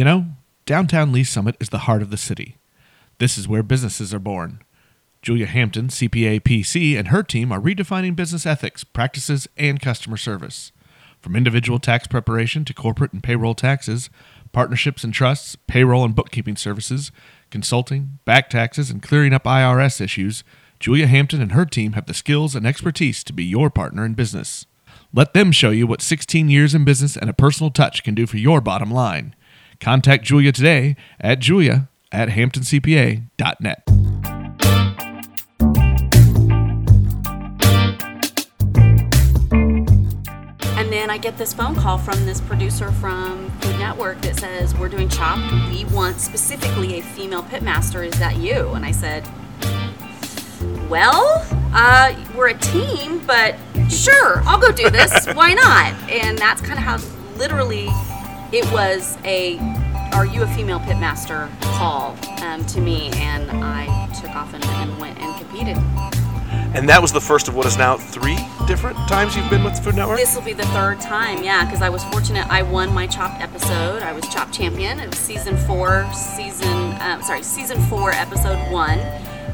You know, downtown Lee Summit is the heart of the city. This is where businesses are born. Julia Hampton, CPA PC, and her team are redefining business ethics, practices, and customer service. From individual tax preparation to corporate and payroll taxes, partnerships and trusts, payroll and bookkeeping services, consulting, back taxes, and clearing up IRS issues, Julia Hampton and her team have the skills and expertise to be your partner in business. Let them show you what 16 years in business and a personal touch can do for your bottom line. Contact Julia today at julia at hamptoncpa.net. And then I get this phone call from this producer from Food Network that says, We're doing Chopped. We want specifically a female pitmaster. Is that you? And I said, Well, uh, we're a team, but sure, I'll go do this. Why not? And that's kind of how literally it was a Are you a female pitmaster call um, to me. And I took off and, and went and competed. And that was the first of what is now three different times you've been with the Food Network? This will be the third time, yeah, because I was fortunate. I won my Chopped episode. I was Chopped champion. It was season four, season uh, sorry, season four, episode one.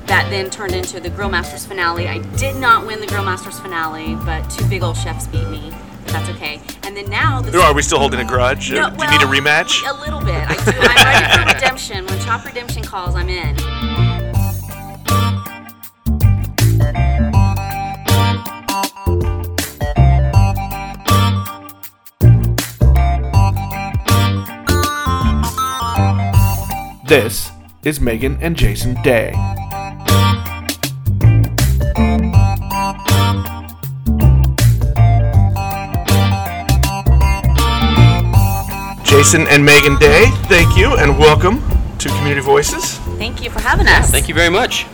That then turned into the Grill Masters finale. I did not win the Grill Masters finale, but two big old chefs beat me. But that's okay. And then now, the Are we still holding a grudge? No, Do you need a rematch? A little bit. I do. I'm ready for redemption. When Chopped Redemption calls, I'm in. This is Megan and Jason Day. Jason and Megan Day, thank you and welcome to Community Voices. Thank you for having us. Thank you very much.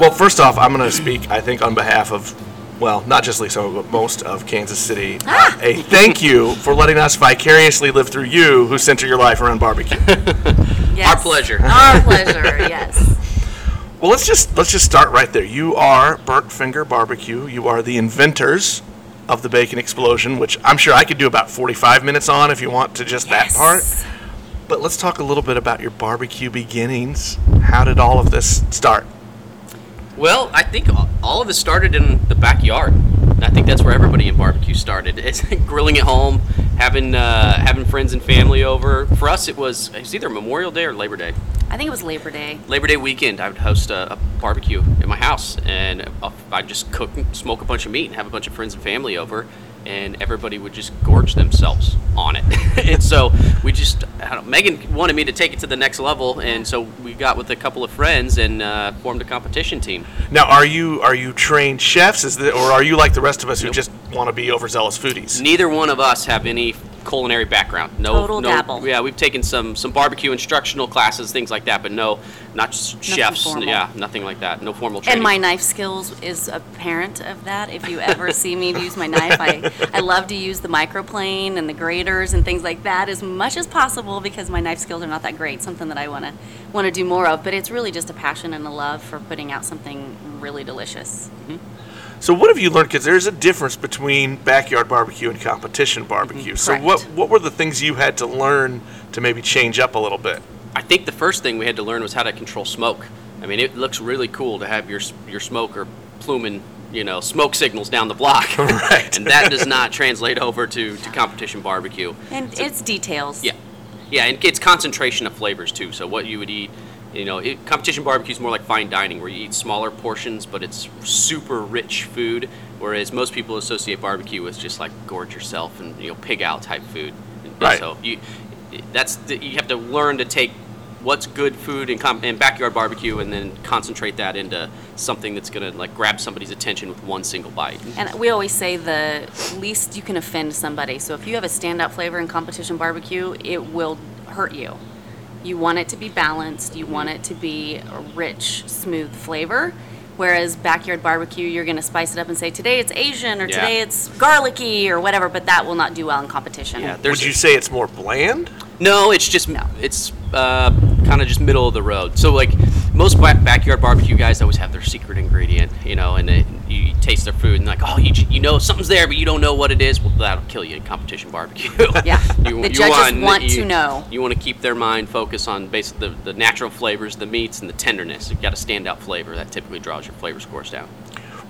Well, first off, I'm going to speak, I think, on behalf of, well, not just Lisa, but most of Kansas City. Ah! A thank you for letting us vicariously live through you who center your life around barbecue. Yes. Our pleasure. Our pleasure. Yes. well, let's just let's just start right there. You are Burnt Finger Barbecue. You are the inventors of the bacon explosion, which I'm sure I could do about 45 minutes on if you want to just that part. But let's talk a little bit about your barbecue beginnings. How did all of this start? Well, I think all of it started in the backyard. I think that's where everybody in barbecue started. It's grilling at home, having uh, having friends and family over. For us, it was it was either Memorial Day or Labor Day. I think it was Labor Day. Labor Day weekend, I would host a, a barbecue in my house, and uh, I'd just cook, and smoke a bunch of meat, and have a bunch of friends and family over, and everybody would just gorge themselves on it. and so we just, I don't—Megan wanted me to take it to the next level, and so we got with a couple of friends and uh, formed a competition team. Now, are you are you trained chefs? Is the, or are you like the rest of us who Nope. just want to be overzealous foodies? Neither one of us have any culinary background. No, Total no, dabble. Yeah, we've taken some some barbecue instructional classes, things like that, but no, not just chefs. formal. Yeah, nothing like that. No formal training. And my knife skills is a parent of that. If you ever see me use my knife, I, I love to use the microplane and the graters and things like that as much as possible because my knife skills are not that great. Something that I want to want to do more of. But it's really just a passion and a love for putting out something really delicious. Mm-hmm. So, what have you learned? Because there's a difference between backyard barbecue and competition barbecue. So, what what were the things you had to learn to maybe change up a little bit? I think the first thing we had to learn was how to control smoke. I mean, it looks really cool to have your s- your smoker pluming, you know, smoke signals down the block. Right. and that does not translate over to, to competition barbecue. And it's details. Yeah, yeah, and it's concentration of flavors too. So what you would eat, you know, it, competition barbecue is more like fine dining, where you eat smaller portions, but it's super rich food. Whereas most people associate barbecue with just like gorge yourself and you know pig out type food. Right. So you, that's the, you have to learn to take what's good food in, com- in backyard barbecue and then concentrate that into something that's gonna like grab somebody's attention with one single bite. And we always say the least you can offend somebody. So if you have a standout flavor in competition barbecue, it will hurt you. You want it to be balanced. You want it to be a rich, smooth flavor. Whereas backyard barbecue, you're going to spice it up and say today it's Asian or Yeah. today it's garlicky or whatever, but that will not do well in competition. Yeah, Would you say it's more bland? No, it's just No. it's uh, kind of just middle of the road. So like most backyard barbecue guys always have their secret ingredient, you know, and it, you taste their food and like, oh, you, you know something's there, but you don't know what it is. Well, that'll kill you in competition barbecue. Yeah. you, The you judges want you- to know. You want to keep their mind focused on basically the, the natural flavors, the meats, and the tenderness. You've got a standout flavor that typically draws your flavor scores down.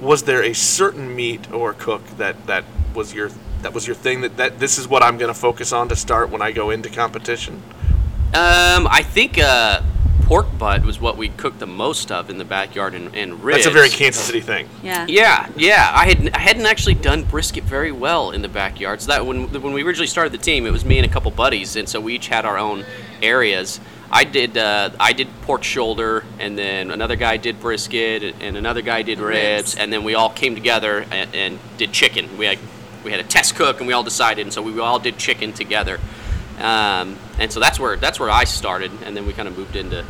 Was there a certain meat or cook that that was your that was your thing that, that this is what I'm going to focus on to start when I go into competition? Um, I think uh, pork butt was what we cooked the most of in the backyard, and, and ribs. That's a very Kansas City thing. Yeah. Yeah, yeah. I had I hadn't actually done brisket very well in the backyard. So that when when we originally started the team, it was me and a couple buddies, and so we each had our own areas. I did uh, I did pork shoulder, and then another guy did brisket, and another guy did ribs, Ribs. and then we all came together and, and did chicken. We had we had a test cook, and we all decided, and so we all did chicken together. Um, and so that's where that's where I started, and then we kind of moved into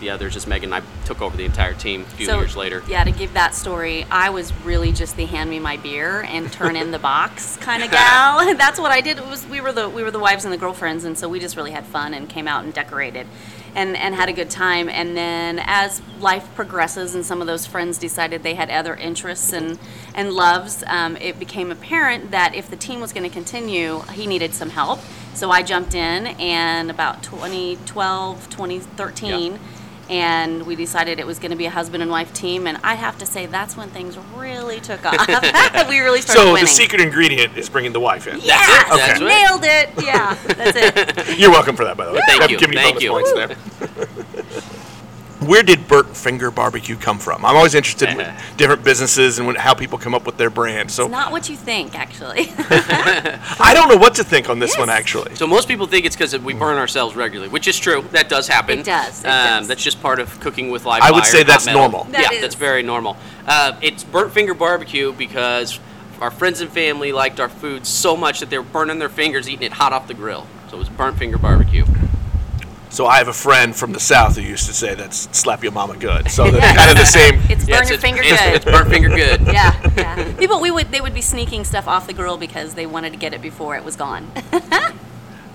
the others as Megan and I took over the entire team a few So, years later. Yeah, to give that story, I was really just the hand me my beer and turn in the box kind of gal. That's what I did. It was we were the we were the wives and the girlfriends, and so we just really had fun and came out and decorated, and and had a good time. And then as life progresses, and some of those friends decided they had other interests and and loves, um, it became apparent that if the team was going to continue, he needed some help. So I jumped in, and about 2012, 2013 Yeah. And we decided it was going to be a husband and wife team and i have to say that's when things really took off That's what we really started So winning the secret ingredient is bringing the wife in. yeah That's it, that's it. nailed it yeah that's it You're welcome for that, by the way. Thank Give- you, Give me thank bonus you. points there. Where did Burnt Finger Barbecue come from? I'm always interested in different businesses and when, how people come up with their brand. So it's not what you think actually I don't know what to think on this one, actually. So most people think it's because we burn ourselves regularly, which is true. That does happen. It does, it um, does. That's just part of cooking with live I would say that's metal. normal. That yeah, is. that's very normal. Uh, it's burnt finger barbecue because our friends and family liked our food so much that they were burning their fingers eating it hot off the grill. So it was burnt finger barbecue. So I have a friend from the South who used to say that's slap your mama good. So that's kind of the same. it's burn it's, your it's- finger it's, good It's burnt finger good. yeah, yeah. People, we would they would be sneaking stuff off the grill because they wanted to get it before it was gone.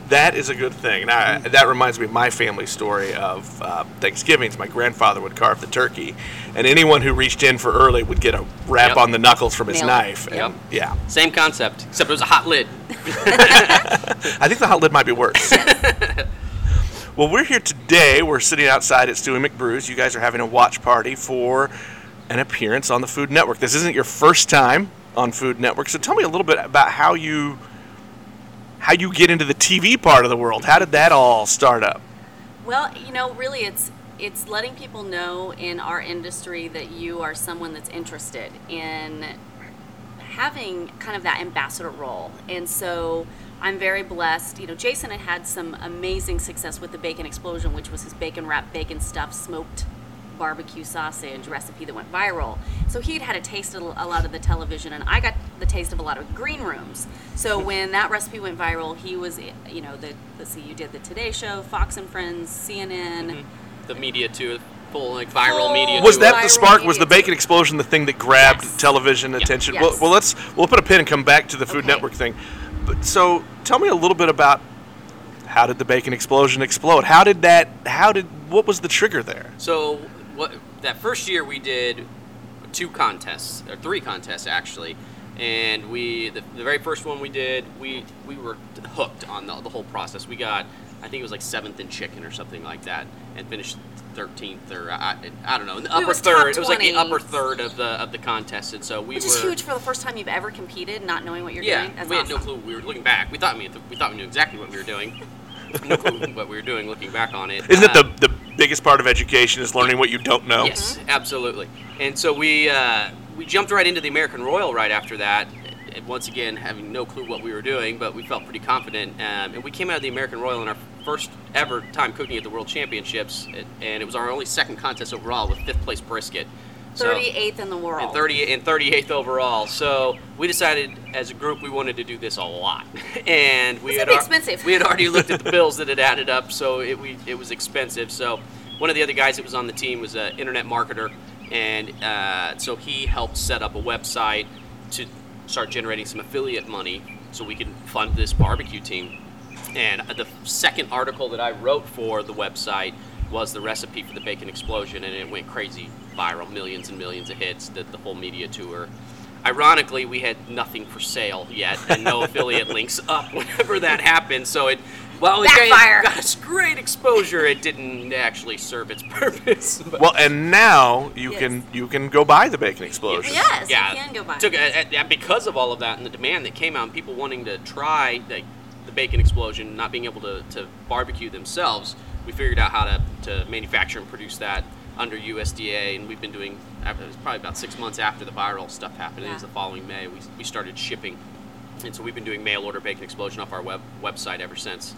That is a good thing. And I, that reminds me of my family story of uh, Thanksgivings. My grandfather would carve the turkey, and anyone who reached in for early would get a rap Yep. on the knuckles from his Nailed it. knife. And, Yep. Yeah. Same concept, except it was a hot lid. I think the hot lid might be worse. Well, we're here today. We're sitting outside at Stewie McBrew's. You guys are having a watch party for an appearance on the Food Network. This isn't your first time on Food Network, so tell me a little bit about how you how you get into the TV part of the world. How did that all start up? Well, you know, really, it's it's letting people know in our industry that you are someone that's interested in having kind of that ambassador role, and so I'm very blessed. You know, Jason had had some amazing success with the Bacon Explosion, which was his bacon wrapped, bacon stuffed, smoked barbecue sausage recipe that went viral. So he'd had a taste of a lot of the television, and I got the taste of a lot of green rooms. So when that recipe went viral, he was, you know, the let's see, you did the Today Show, Fox and Friends, CNN. Mm-hmm. The media too, full like viral Full- media. Was to that the spark? Was the. Bacon Explosion the thing that grabbed Yes. television Yeah. attention? Yes. Well, well, let's we'll put a pin and come back to the Food Okay. Network thing. But so, tell me a little bit about how did the Bacon Explosion explode? How did that? How did? What was the trigger there? So what that first year we did two contests or three contests actually, and we the, the very first one we did we we were hooked on the, the whole process. We got I think it was like seventh in chicken or something like that, and finished thirteenth or I, I don't know in the upper was third. It was like the upper third of the of the contest, and so we Which were is huge for the first time you've ever competed, not knowing what you're yeah, doing. That's we had no clue. We were looking back. We thought we, we thought we knew exactly what we were doing. no clue what we were doing looking back on it. Isn't it Uh, the the biggest part of education is learning what you don't know? Yes, absolutely. And so we uh, we jumped right into the American Royal right after that. Once again, having no clue what we were doing, but we felt pretty confident. Um, and we came out of the American Royal in our first ever time cooking at the World Championships, and it was our only second contest overall with fifth place brisket. So- 38th in the world. and 30 and 38th overall. So we decided as a group we wanted to do this a lot, and we had gonna be al- expensive. we had already looked at the bills that had added up, so it we it was expensive. So one of the other guys that was on the team was an internet marketer, and uh, so he helped set up a website to start generating some affiliate money so we could fund this barbecue team. And the second article that I wrote for the website was the recipe for the bacon explosion, and it went crazy viral, millions and millions of hits. The, the whole media tour, ironically, we had nothing for sale yet, and no affiliate links up whenever that happened. So it, well, it got, got us great exposure. It didn't actually serve its purpose. But Well, and now you Yes. can you can go buy the bacon explosion. Yes, yeah, you can go buy. Took, it. uh, uh, because of all of that and the demand that came out, and people wanting to try the, the bacon explosion, not being able to, to barbecue themselves, we figured out how to, to manufacture and produce that under USDA, and we've been doing. Uh, it was probably about six months after the viral stuff happened. It was the following May. We, we started shipping, and so we've been doing mail order bacon explosion off our web website ever since.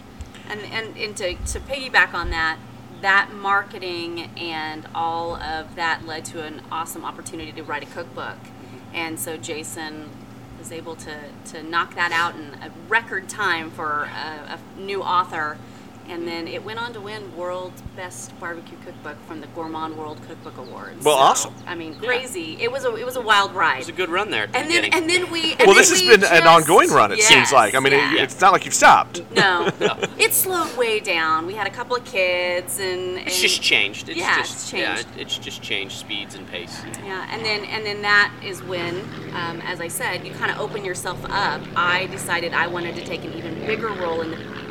And, and, and to, to piggyback on that, that marketing and all of that led to an awesome opportunity to write a cookbook. Mm-hmm. And so Jason was able to, to knock that out in a record time for a, a new author. And then it went on to win World's Best Barbecue Cookbook from the Gourmand World Cookbook Awards. Well, awesome. I mean, Yeah. crazy. It was a it was a wild ride. It was a good run there. At the and then beginning. and then we. and Well, then this has we been an ongoing run. It seems like. I mean, yeah. it, it's not like you've stopped. No, it slowed way down. We had a couple of kids, and, and it's just changed. It's yeah, just, it's changed. it, it's just changed speeds and pace. Yeah, and then and then that is when, um, as I said, you kind of open yourself up. I decided I wanted to take an even bigger role in the.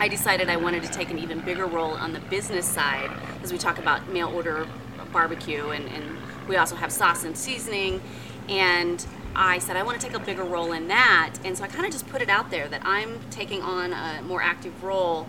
I decided I wanted to take an even bigger role on the business side as we talk about mail order barbecue, and, and we also have sauce and seasoning. And I said I want to take a bigger role in that, and so I kind of just put it out there that I'm taking on a more active role.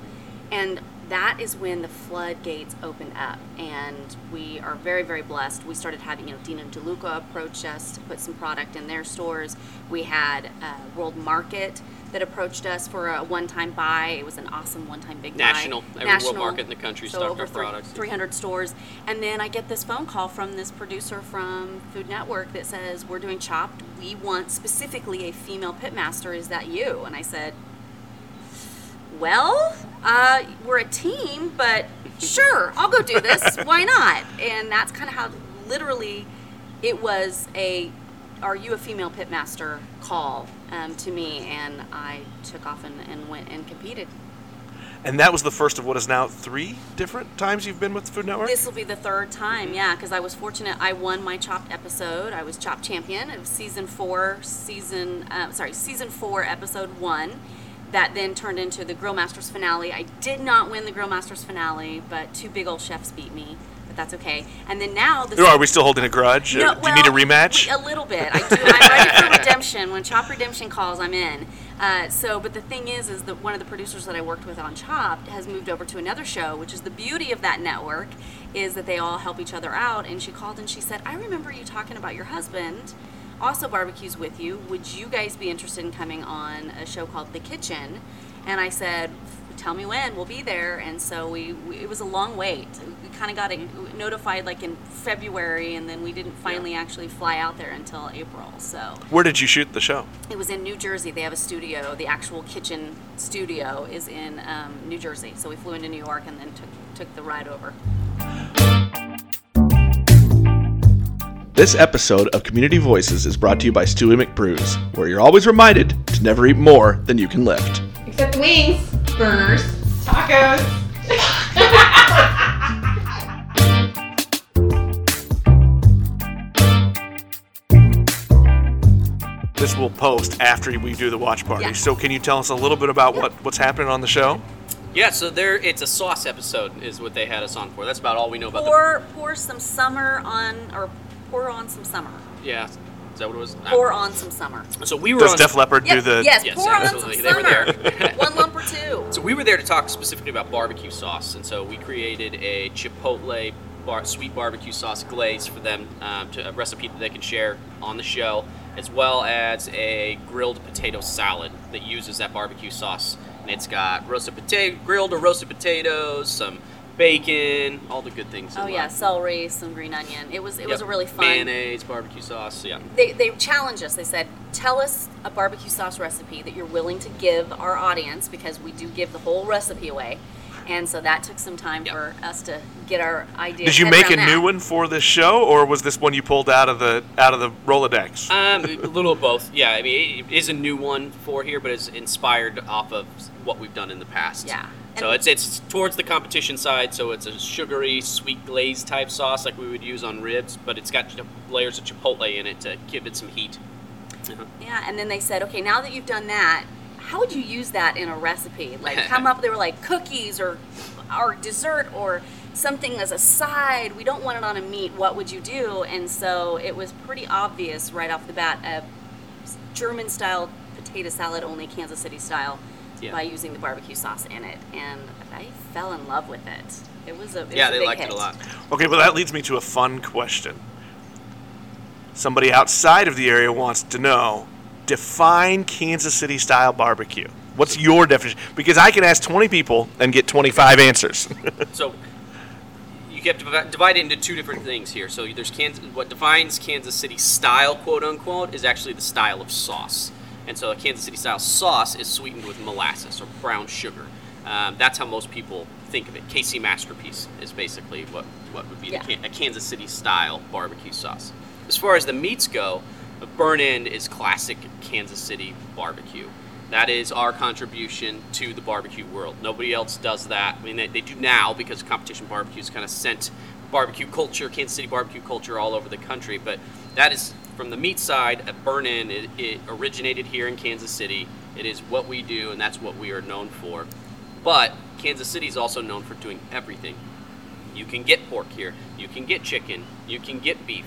And that is when the floodgates opened up and we are very very blessed. We started having you know Dean & DeLuca approach us to put some product in their stores. We had uh, world market that approached us for a one-time buy it was an awesome one-time big National. buy Every World Market in the country so stocked over our three- products. 300 stores and then i get this phone call from this producer from food network that says we're doing chopped we want specifically a female pitmaster is that you and i said well, uh, we're a team, but sure, I'll go do this. Why not? And that's kind of how literally it was a are you a female pitmaster call um, to me, and I took off and, and went and competed. And that was the first of what is now three different times you've been with the Food Network. This will be the third time, yeah, because I was fortunate. I won my Chopped episode. I was Chopped champion of season four, season uh, sorry, season four, episode one. That then turned into the Grill Masters finale. I did not win the Grill Masters finale, but two big old chefs beat me. But that's okay. And then now the Are we still holding a grudge? no, Uh, Do you need a rematch? we- A little bit. I do. I'm ready for redemption. When Chopped Redemption calls, I'm in. Uh, so, but the thing is, is that one of the producers that I worked with on Chopped has moved over to another show, which is the beauty of that network, is that they all help each other out. And she called and she said, "I remember you talking about your husband." Also barbecues with you. Would you guys be interested in coming on a show called The Kitchen? And I said, tell me when we'll be there. And so we, we it was a long wait. We kind of got it notified like in february and then we didn't finally actually fly out there until april so. Where did you shoot the show? it was in new jersey. They have a studio. The actual kitchen studio is in um, new jersey. So we flew into new york and then took took the ride over. This episode of Community Voices is brought to you by Stewie McBrews, where you're always reminded to never eat more than you can lift. Except wings, burgers, tacos. This will post after we do the watch party. Yeah. So, can you tell us a little bit about what, what's happening on the show? Yeah, so there it's a sauce episode is what they had us on for. That's about all we know about pour pour some summer on or pour on some summer Yeah. Is that what it was? pour on some summer So we were Does on Def Leppard do yes, the? yes, Yes, pour on some absolutely. They were summer there. one lump or two So we were there to talk specifically about barbecue sauce, and so we created a chipotle bar- sweet barbecue sauce glaze for them um, to a recipe that they can share on the show, as well as a grilled potato salad that uses that barbecue sauce. And it's got roasted potato, grilled or roasted potatoes, some bacon, all the good things. oh yeah life. celery some green onion it was it was a really fun mayonnaise, barbecue sauce. Yeah. they, they challenged us. They said, tell us a barbecue sauce recipe that you're willing to give our audience because we do give the whole recipe away. And so that took some time Yep. for us to get our idea. Did you make a around new one for this show, or was this one you pulled out of the out of the Rolodex? Um, a little of both. Yeah, I mean, it is a new one for here, but it's inspired off of what we've done in the past. Yeah. So it's it's towards the competition side. So it's a sugary, sweet glaze type sauce like we would use on ribs, but it's got layers of chipotle in it to give it some heat. Uh-huh. Yeah, and then they said, okay, now that you've done that, how would you use that in a recipe? Like come up, they were like cookies or or dessert or something as a side. We don't want it on a meat. What would you do? And so it was pretty obvious right off the bat, a German style potato salad, only Kansas City style, Yeah. by using the barbecue sauce in it. And I fell in love with it. It was a it Yeah, was a they big liked hit. it a lot. Okay, well that leads me to a fun question. Somebody outside of the area wants to know: define Kansas City style barbecue. What's your definition? Because I can ask 20 people and get 25 answers. So you get divi- divided into two different things here. So there's Kansas, what defines Kansas City style, quote unquote, is actually the style of sauce. And so a Kansas City style sauce is sweetened with molasses or brown sugar. Um, that's how most people think of it. KC Masterpiece is basically what, what would be Yeah. the, a Kansas City style barbecue sauce. As far as the meats go, a burn end is classic Kansas City barbecue. That is our contribution to the barbecue world. Nobody else does that. I mean, they, they do now because competition barbecues kind of sent barbecue culture, Kansas City barbecue culture, all over the country. But that is from the meat side. at burn in it, it originated here in Kansas City. It is what we do, and that's what we are known for. But Kansas City is also known for doing everything. You can get pork here. You can get chicken. You can get beef.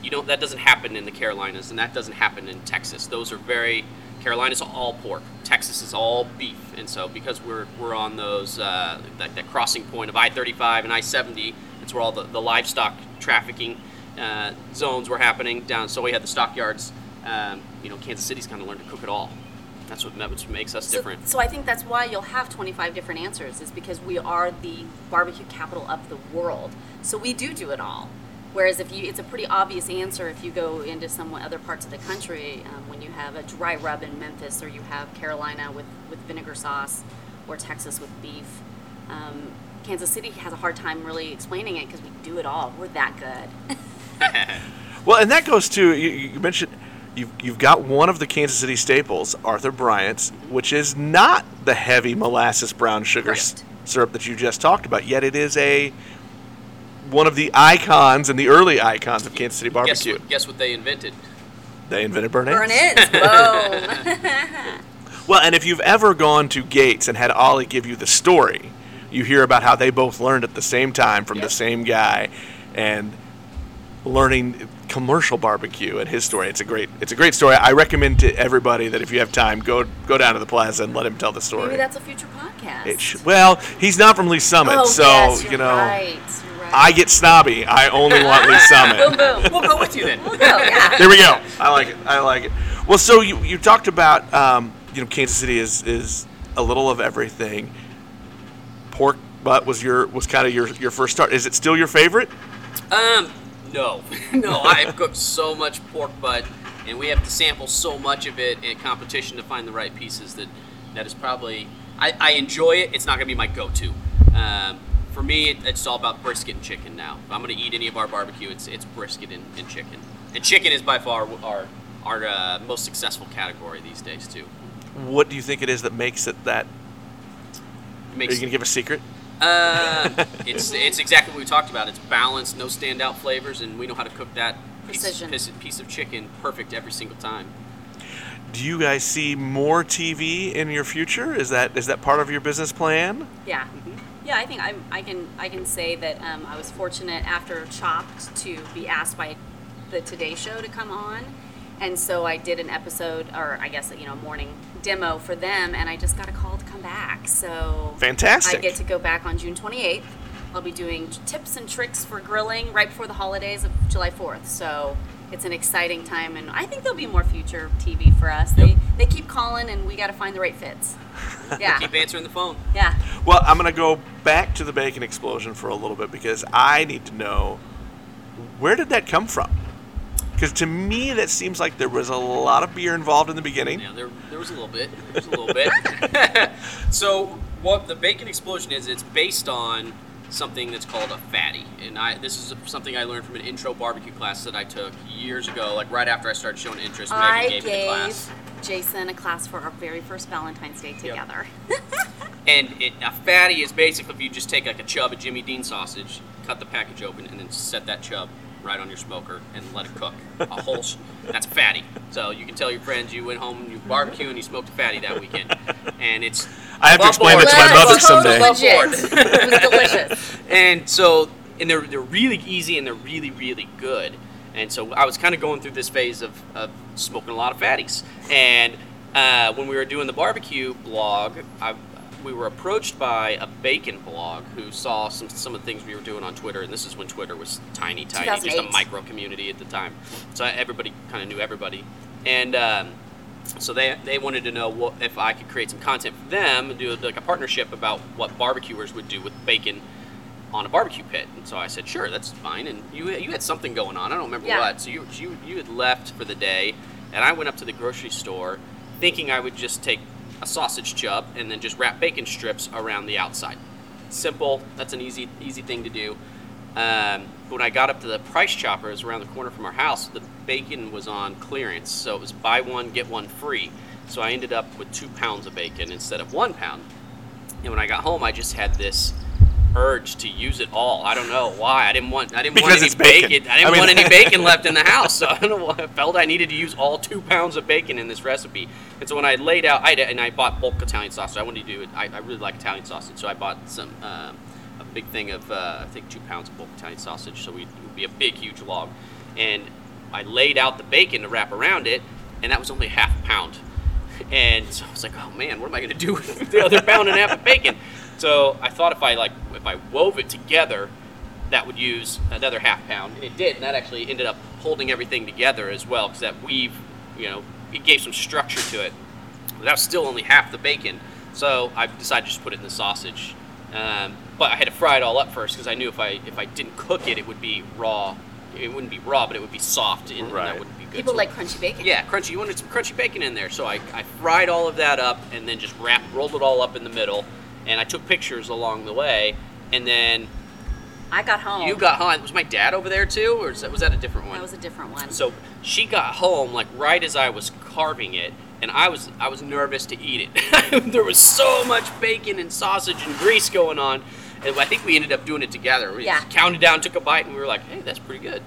You don't. That doesn't happen in the Carolinas, and that doesn't happen in Texas. Those are very. Carolina's all pork. Texas is all beef, and so because we're we're on those uh, that, that crossing point of I-35 and I-70, it's where all the, the livestock trafficking uh, zones were happening down. So we had the stockyards. Um, you know, Kansas City's kind of learned to cook it all. That's what, what makes us So, different. so I think that's why you'll have 25 different answers is because we are the barbecue capital of the world. So we do do it all. Whereas if you, it's a pretty obvious answer if you go into some other parts of the country um, when you have a dry rub in Memphis or you have Carolina with, with vinegar sauce or Texas with beef. Um, Kansas City has a hard time really explaining it because we do it all. We're that good. well, and that goes to you, you mentioned you've you've got one of the Kansas City staples, Arthur Bryant's, which is not the heavy molasses brown sugar s- syrup that you just talked about. Yet it is a one of the icons and the early icons of Kansas City Guess barbecue. what, guess what they invented? They invented burn Burn ends. Well, and if you've ever gone to Gates and had Ollie give you the story, you hear about how they both learned at the same time from the same guy, and learning commercial barbecue and his story. It's a great, it's a great story. I recommend to everybody that if you have time, go go down to the plaza and let him tell the story. Maybe that's a future podcast. It sh- well, he's not from Lee Summit, oh, so yes, you're you know. right, right. I get snobby. I only want Lee Summit. boom boom. We'll go with you then. We'll go, yeah. There we go. I like it. I like it. Well, so you, you talked about um, you know Kansas City is is a little of everything. Pork butt was your was kind of your your first start. Is it still your favorite? Um, no, no. I've cooked so much pork butt, and we have to sample so much of it in competition to find the right pieces that that is probably. I, I enjoy it. It's not gonna be my go-to. Um, for me, it, it's all about brisket and chicken now. If I'm gonna eat any of our barbecue, it's it's brisket and, and chicken. And chicken is by far our our uh, most successful category these days too. What do you think it is that makes it that? It Are you gonna give a secret? Uh, it's it's exactly what we talked about. It's balanced, no standout flavors, and we know how to cook that piece, Precision. piece, piece of chicken perfect every single time. Do you guys see more TV in your future? Is that is that part of your business plan? Yeah, yeah. I think I'm, I can I can say that um, I was fortunate after Chopped to be asked by the Today Show to come on, and so I did an episode, or I guess you know, a morning demo for them, and I just got a call to come back. So Fantastic. I get to go back on June 28th. I'll be doing tips and tricks for grilling right before the holidays of July 4th. So it's an exciting time, and I think there'll be more future TV for us. They they keep calling, and we got to find the right fits. Yeah, Keep answering the phone. yeah. Well, I'm going to go back to the bacon explosion for a little bit because I need to know where did that come from? Because to me, that seems like there was a lot of beer involved in the beginning. Yeah, there, there was a little bit. There was a little bit. so what the bacon explosion is, it's based on something that's called a fatty, and I this is something I learned from an intro barbecue class that I took years ago, like right after I started showing interest. Megan I gave me the class. Jason a class for our very first Valentine's Day together. And it, a fatty is basically if you just take like a chub of Jimmy Dean sausage, cut the package open, and then set that chub right on your smoker and let it cook. A whole, sh- that's fatty. So you can tell your friends you went home you barbecue and you smoked a fatty that weekend, and it's. I have to above explain board. it to my mother someday. legit. it was delicious. and so and they're they're really easy and they're really really good. And so I was kind of going through this phase of, of smoking a lot of fatties. And uh, when we were doing the barbecue blog, I, we were approached by a bacon blog who saw some some of the things we were doing on Twitter. And this is when Twitter was tiny, tiny, just a micro community at the time. So everybody kind of knew everybody. And um, so they, they wanted to know what, if I could create some content for them and do like a partnership about what barbecuers would do with bacon on a barbecue pit. And so I said, sure, that's fine. And you you had something going on. I don't remember Yeah. what. So you you you had left for the day, and I went up to the grocery store, thinking I would just take a sausage chub and then just wrap bacon strips around the outside. Simple. That's an easy easy thing to do. Um, when I got up to the price choppers around the corner from our house, the bacon was on clearance, so it was buy one get one free. So I ended up with two pounds of bacon instead of one pound. And when I got home, I just had this urge to use it all. I don't know why. I didn't want. I didn't Because want any it's bacon. I didn't I mean- want any bacon left in the house. So I don't know. Why. I felt I needed to use all two pounds of bacon in this recipe. And so when I laid out, I and I bought bulk Italian sausage. I wanted to do it. I, I really like Italian sausage, so I bought some. Um, a big thing of uh, I think two pounds of bulk Italian sausage. So we, it would be a big, huge log. And I laid out the bacon to wrap around it, and that was only half a pound. And so I was like, oh man, what am I going to do with the other pound and a half of bacon? So I thought if I like if I wove it together, that would use another half pound, and it did. And that actually ended up holding everything together as well, because that weave, you know, it gave some structure to it. But that was still only half the bacon, so I decided to just put it in the sausage. Um, but I had to fry it all up first because I knew if I if I didn't cook it, it would be raw. It wouldn't be raw, but it would be soft, and, and that wouldn't be good. People So- like crunchy bacon. yeah, crunchy. You wanted some crunchy bacon in there, so I, I fried all of that up and then just wrapped, rolled it all up in the middle, and I took pictures along the way. And then I got home. you got home. Was my dad over there too, or was that, was that a different one? That was a different one. So she got home like right as I was carving it, and I was I was nervous to eat it. there was so much bacon and sausage and grease going on, and I think we ended up doing it together. We Yeah. counted down, took a bite, and we were like, "Hey, that's pretty good."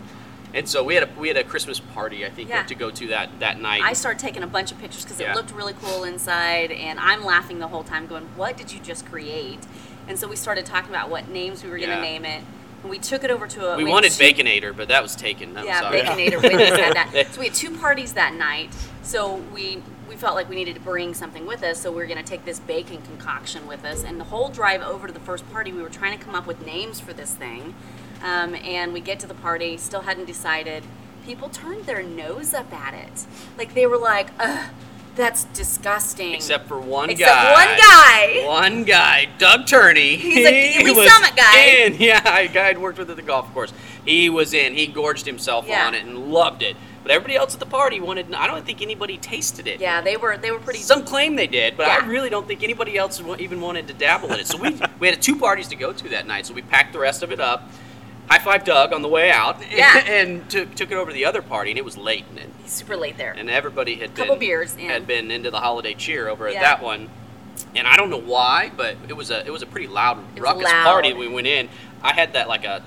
And so we had a we had a Christmas party I think Yeah. to go to that that night. I started taking a bunch of pictures because Yeah. it looked really cool inside, and I'm laughing the whole time, going, "What did you just create?" And so we started talking about what names we were going to Yeah. name it, and we took it over to a. we had wanted two- Baconator, but that was taken. That Yeah, was Baconator Wendy's had that. So we had two parties that night. So we we felt like we needed to bring something with us. So we were going to take this bacon concoction with us. And the whole drive over to the first party, we were trying to come up with names for this thing. Um, and we get to the party, still hadn't decided. People turned their nose up at it, like they were like, "Ugh, that's disgusting." Except for one Except guy. Except one guy. One guy, Doug Turney. He's a He Kiwi was Summit guy. In. Yeah, a guy I'd worked with at the golf course. He was in. He gorged himself Yeah. on it and loved it. But everybody else at the party wanted. I don't think anybody tasted it. yeah, they were they were pretty. Some claim they did, but Yeah. I really don't think anybody else even wanted to dabble in it. So we we had two parties to go to that night. So we packed the rest of it up. High five Doug on the way out, Yeah. and took took it over to the other party, and it was late, and, super late there. and everybody had Couple been beers in. had been into the holiday cheer over at that one, and I don't know why, but it was a it was a pretty loud ruckus loud. party. We went in. I had that like a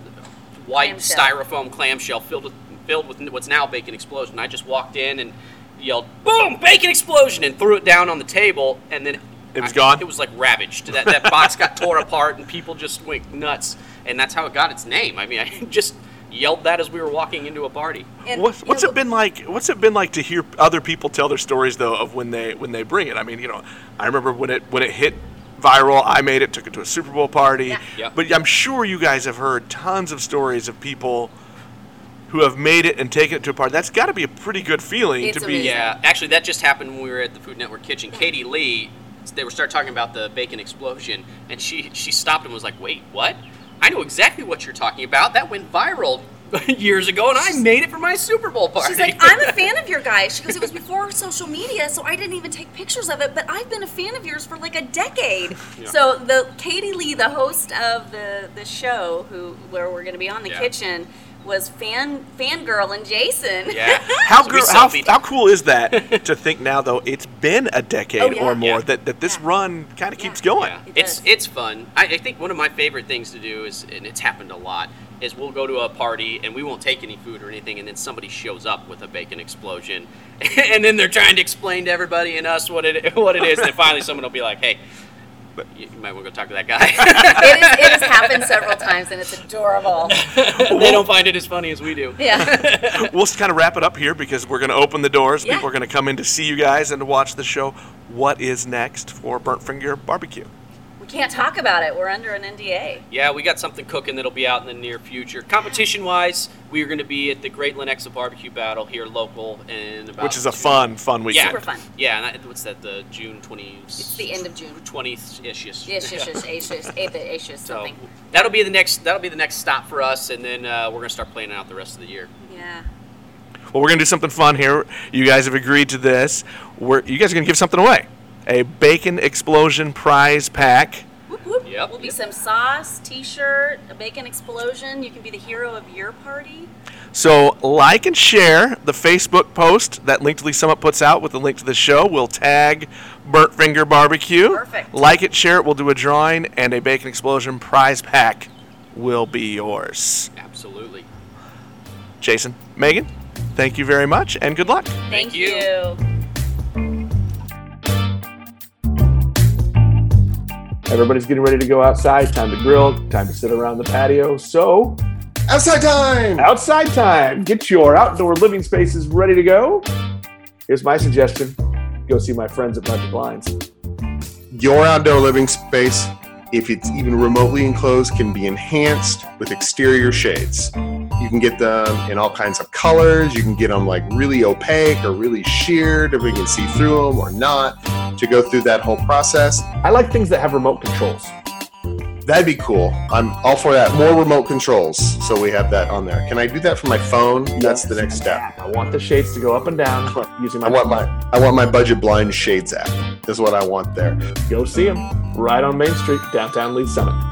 white Clamshell. styrofoam clamshell filled with filled with what's now bacon explosion. I just walked in and yelled "Boom! Bacon explosion!" and threw it down on the table, and then It was I- gone? It was like ravaged. That that box got tore apart, and people just went nuts, and that's how it got its name. I mean, I just yelled that as we were walking into a party. And, What's, what's know, it been like? What's it been like to hear other people tell their stories though of when they when they bring it? I mean, you know, I remember when it when it hit viral. I made it, took it to a Super Bowl party. Yeah. Yep. But I'm sure you guys have heard tons of stories of people who have made it and taken it to a party. That's got to be a pretty good feeling It's to be. Yeah, actually, that just happened when we were at the Food Network kitchen. Katie Lee, they were start talking about the bacon explosion, and she she stopped and was like, "Wait, what? I know exactly what you're talking about. That went viral years ago, and I made it for my Super Bowl party. She's like, I'm a fan of your guys. She goes, it was before social media, so I didn't even take pictures of it, but I've been a fan of yours for like a decade. So the Katie Lee, the host of the, the show, who where we're gonna be on the Yeah. kitchen, was fan fangirl and Jason. yeah. How, gr- how, how cool is that to think now though it's been a decade Oh, yeah. or more Yeah. that, that this Yeah. run kind of keeps Yeah. going. Yeah, It it's it's fun. I, I think one of my favorite things to do is, and it's happened a lot, is we'll go to a party and we won't take any food or anything, and then somebody shows up with a bacon explosion, and then they're trying to explain to everybody and us what it what it is, and then finally someone will be like, "Hey, you, you might want to go talk to that guy." it, is, it has happened several times and it's adorable. they don't find it as funny as we do. Yeah. we'll just kind of wrap it up here because we're going to open the doors. Yeah. People are going to come in to see you guys and to watch the show. What is next for Burnt Finger Barbecue? We can't talk about it. We're under an NDA. Yeah, we got something cooking that'll be out in the near future. Competition wise, we are going to be at the Great Lenexa Barbecue Battle here local in about Which is a two- fun, fun Yeah, weekend. Super fun. Yeah, and that, what's that? The June twenty. It's the end of June. Twentieth ish. Yes, yes, yes, yes, yes, eighth, eighth, So that'll be the next. That'll be the next stop for us, and then uh, we're gonna start planning out the rest of the year. Yeah. Well, we're going to do something fun here. You guys have agreed to this. We're, you guys are going to give something away a Bacon Explosion prize pack. Whoop, whoop. Yep. Will be some sauce, T-shirt, a bacon explosion. You can be the hero of your party. So, like and share the Facebook post that Link to Lee Summit puts out with the link to the show. We'll tag Burnt Finger Barbecue. Perfect. Like it, share it. We'll do a drawing, and a Bacon Explosion prize pack will be yours. Absolutely. Jason, Megan, thank you very much, and good luck. Thank, you. you. Everybody's getting ready to go outside. Time to grill. Time to sit around the patio. So, Outside time! outside time. Get your outdoor living spaces ready to go. Here's my suggestion go see my friends at Budget Blinds. Your outdoor living space, if it's even remotely enclosed, can be enhanced with exterior shades. You can get them in all kinds of colors. You can get them like really opaque or really sheared, if we can see through them or not, to go through that whole process. I like things that have remote controls. That'd be cool. I'm all for that. More remote controls, so we have that on there. Can I do that from my phone? That's the next step. I want the shades to go up and down using my. I want my I want my budget blind shades app. Is what I want there. Go see them right on Main Street, downtown Lee's Summit.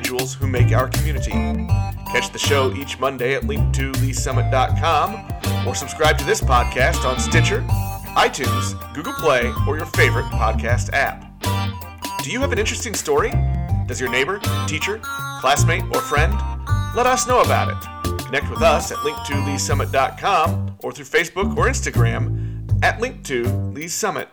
Individuals who make our community. Catch the show each Monday at link2leesummit.com or subscribe to this podcast on Stitcher, iTunes, Google Play, or your favorite podcast app. Do you have an interesting story? Does your neighbor, teacher, classmate, or friend? Let us know about it. Connect with us at link2leesummit.com or through Facebook or Instagram at link2leesummit.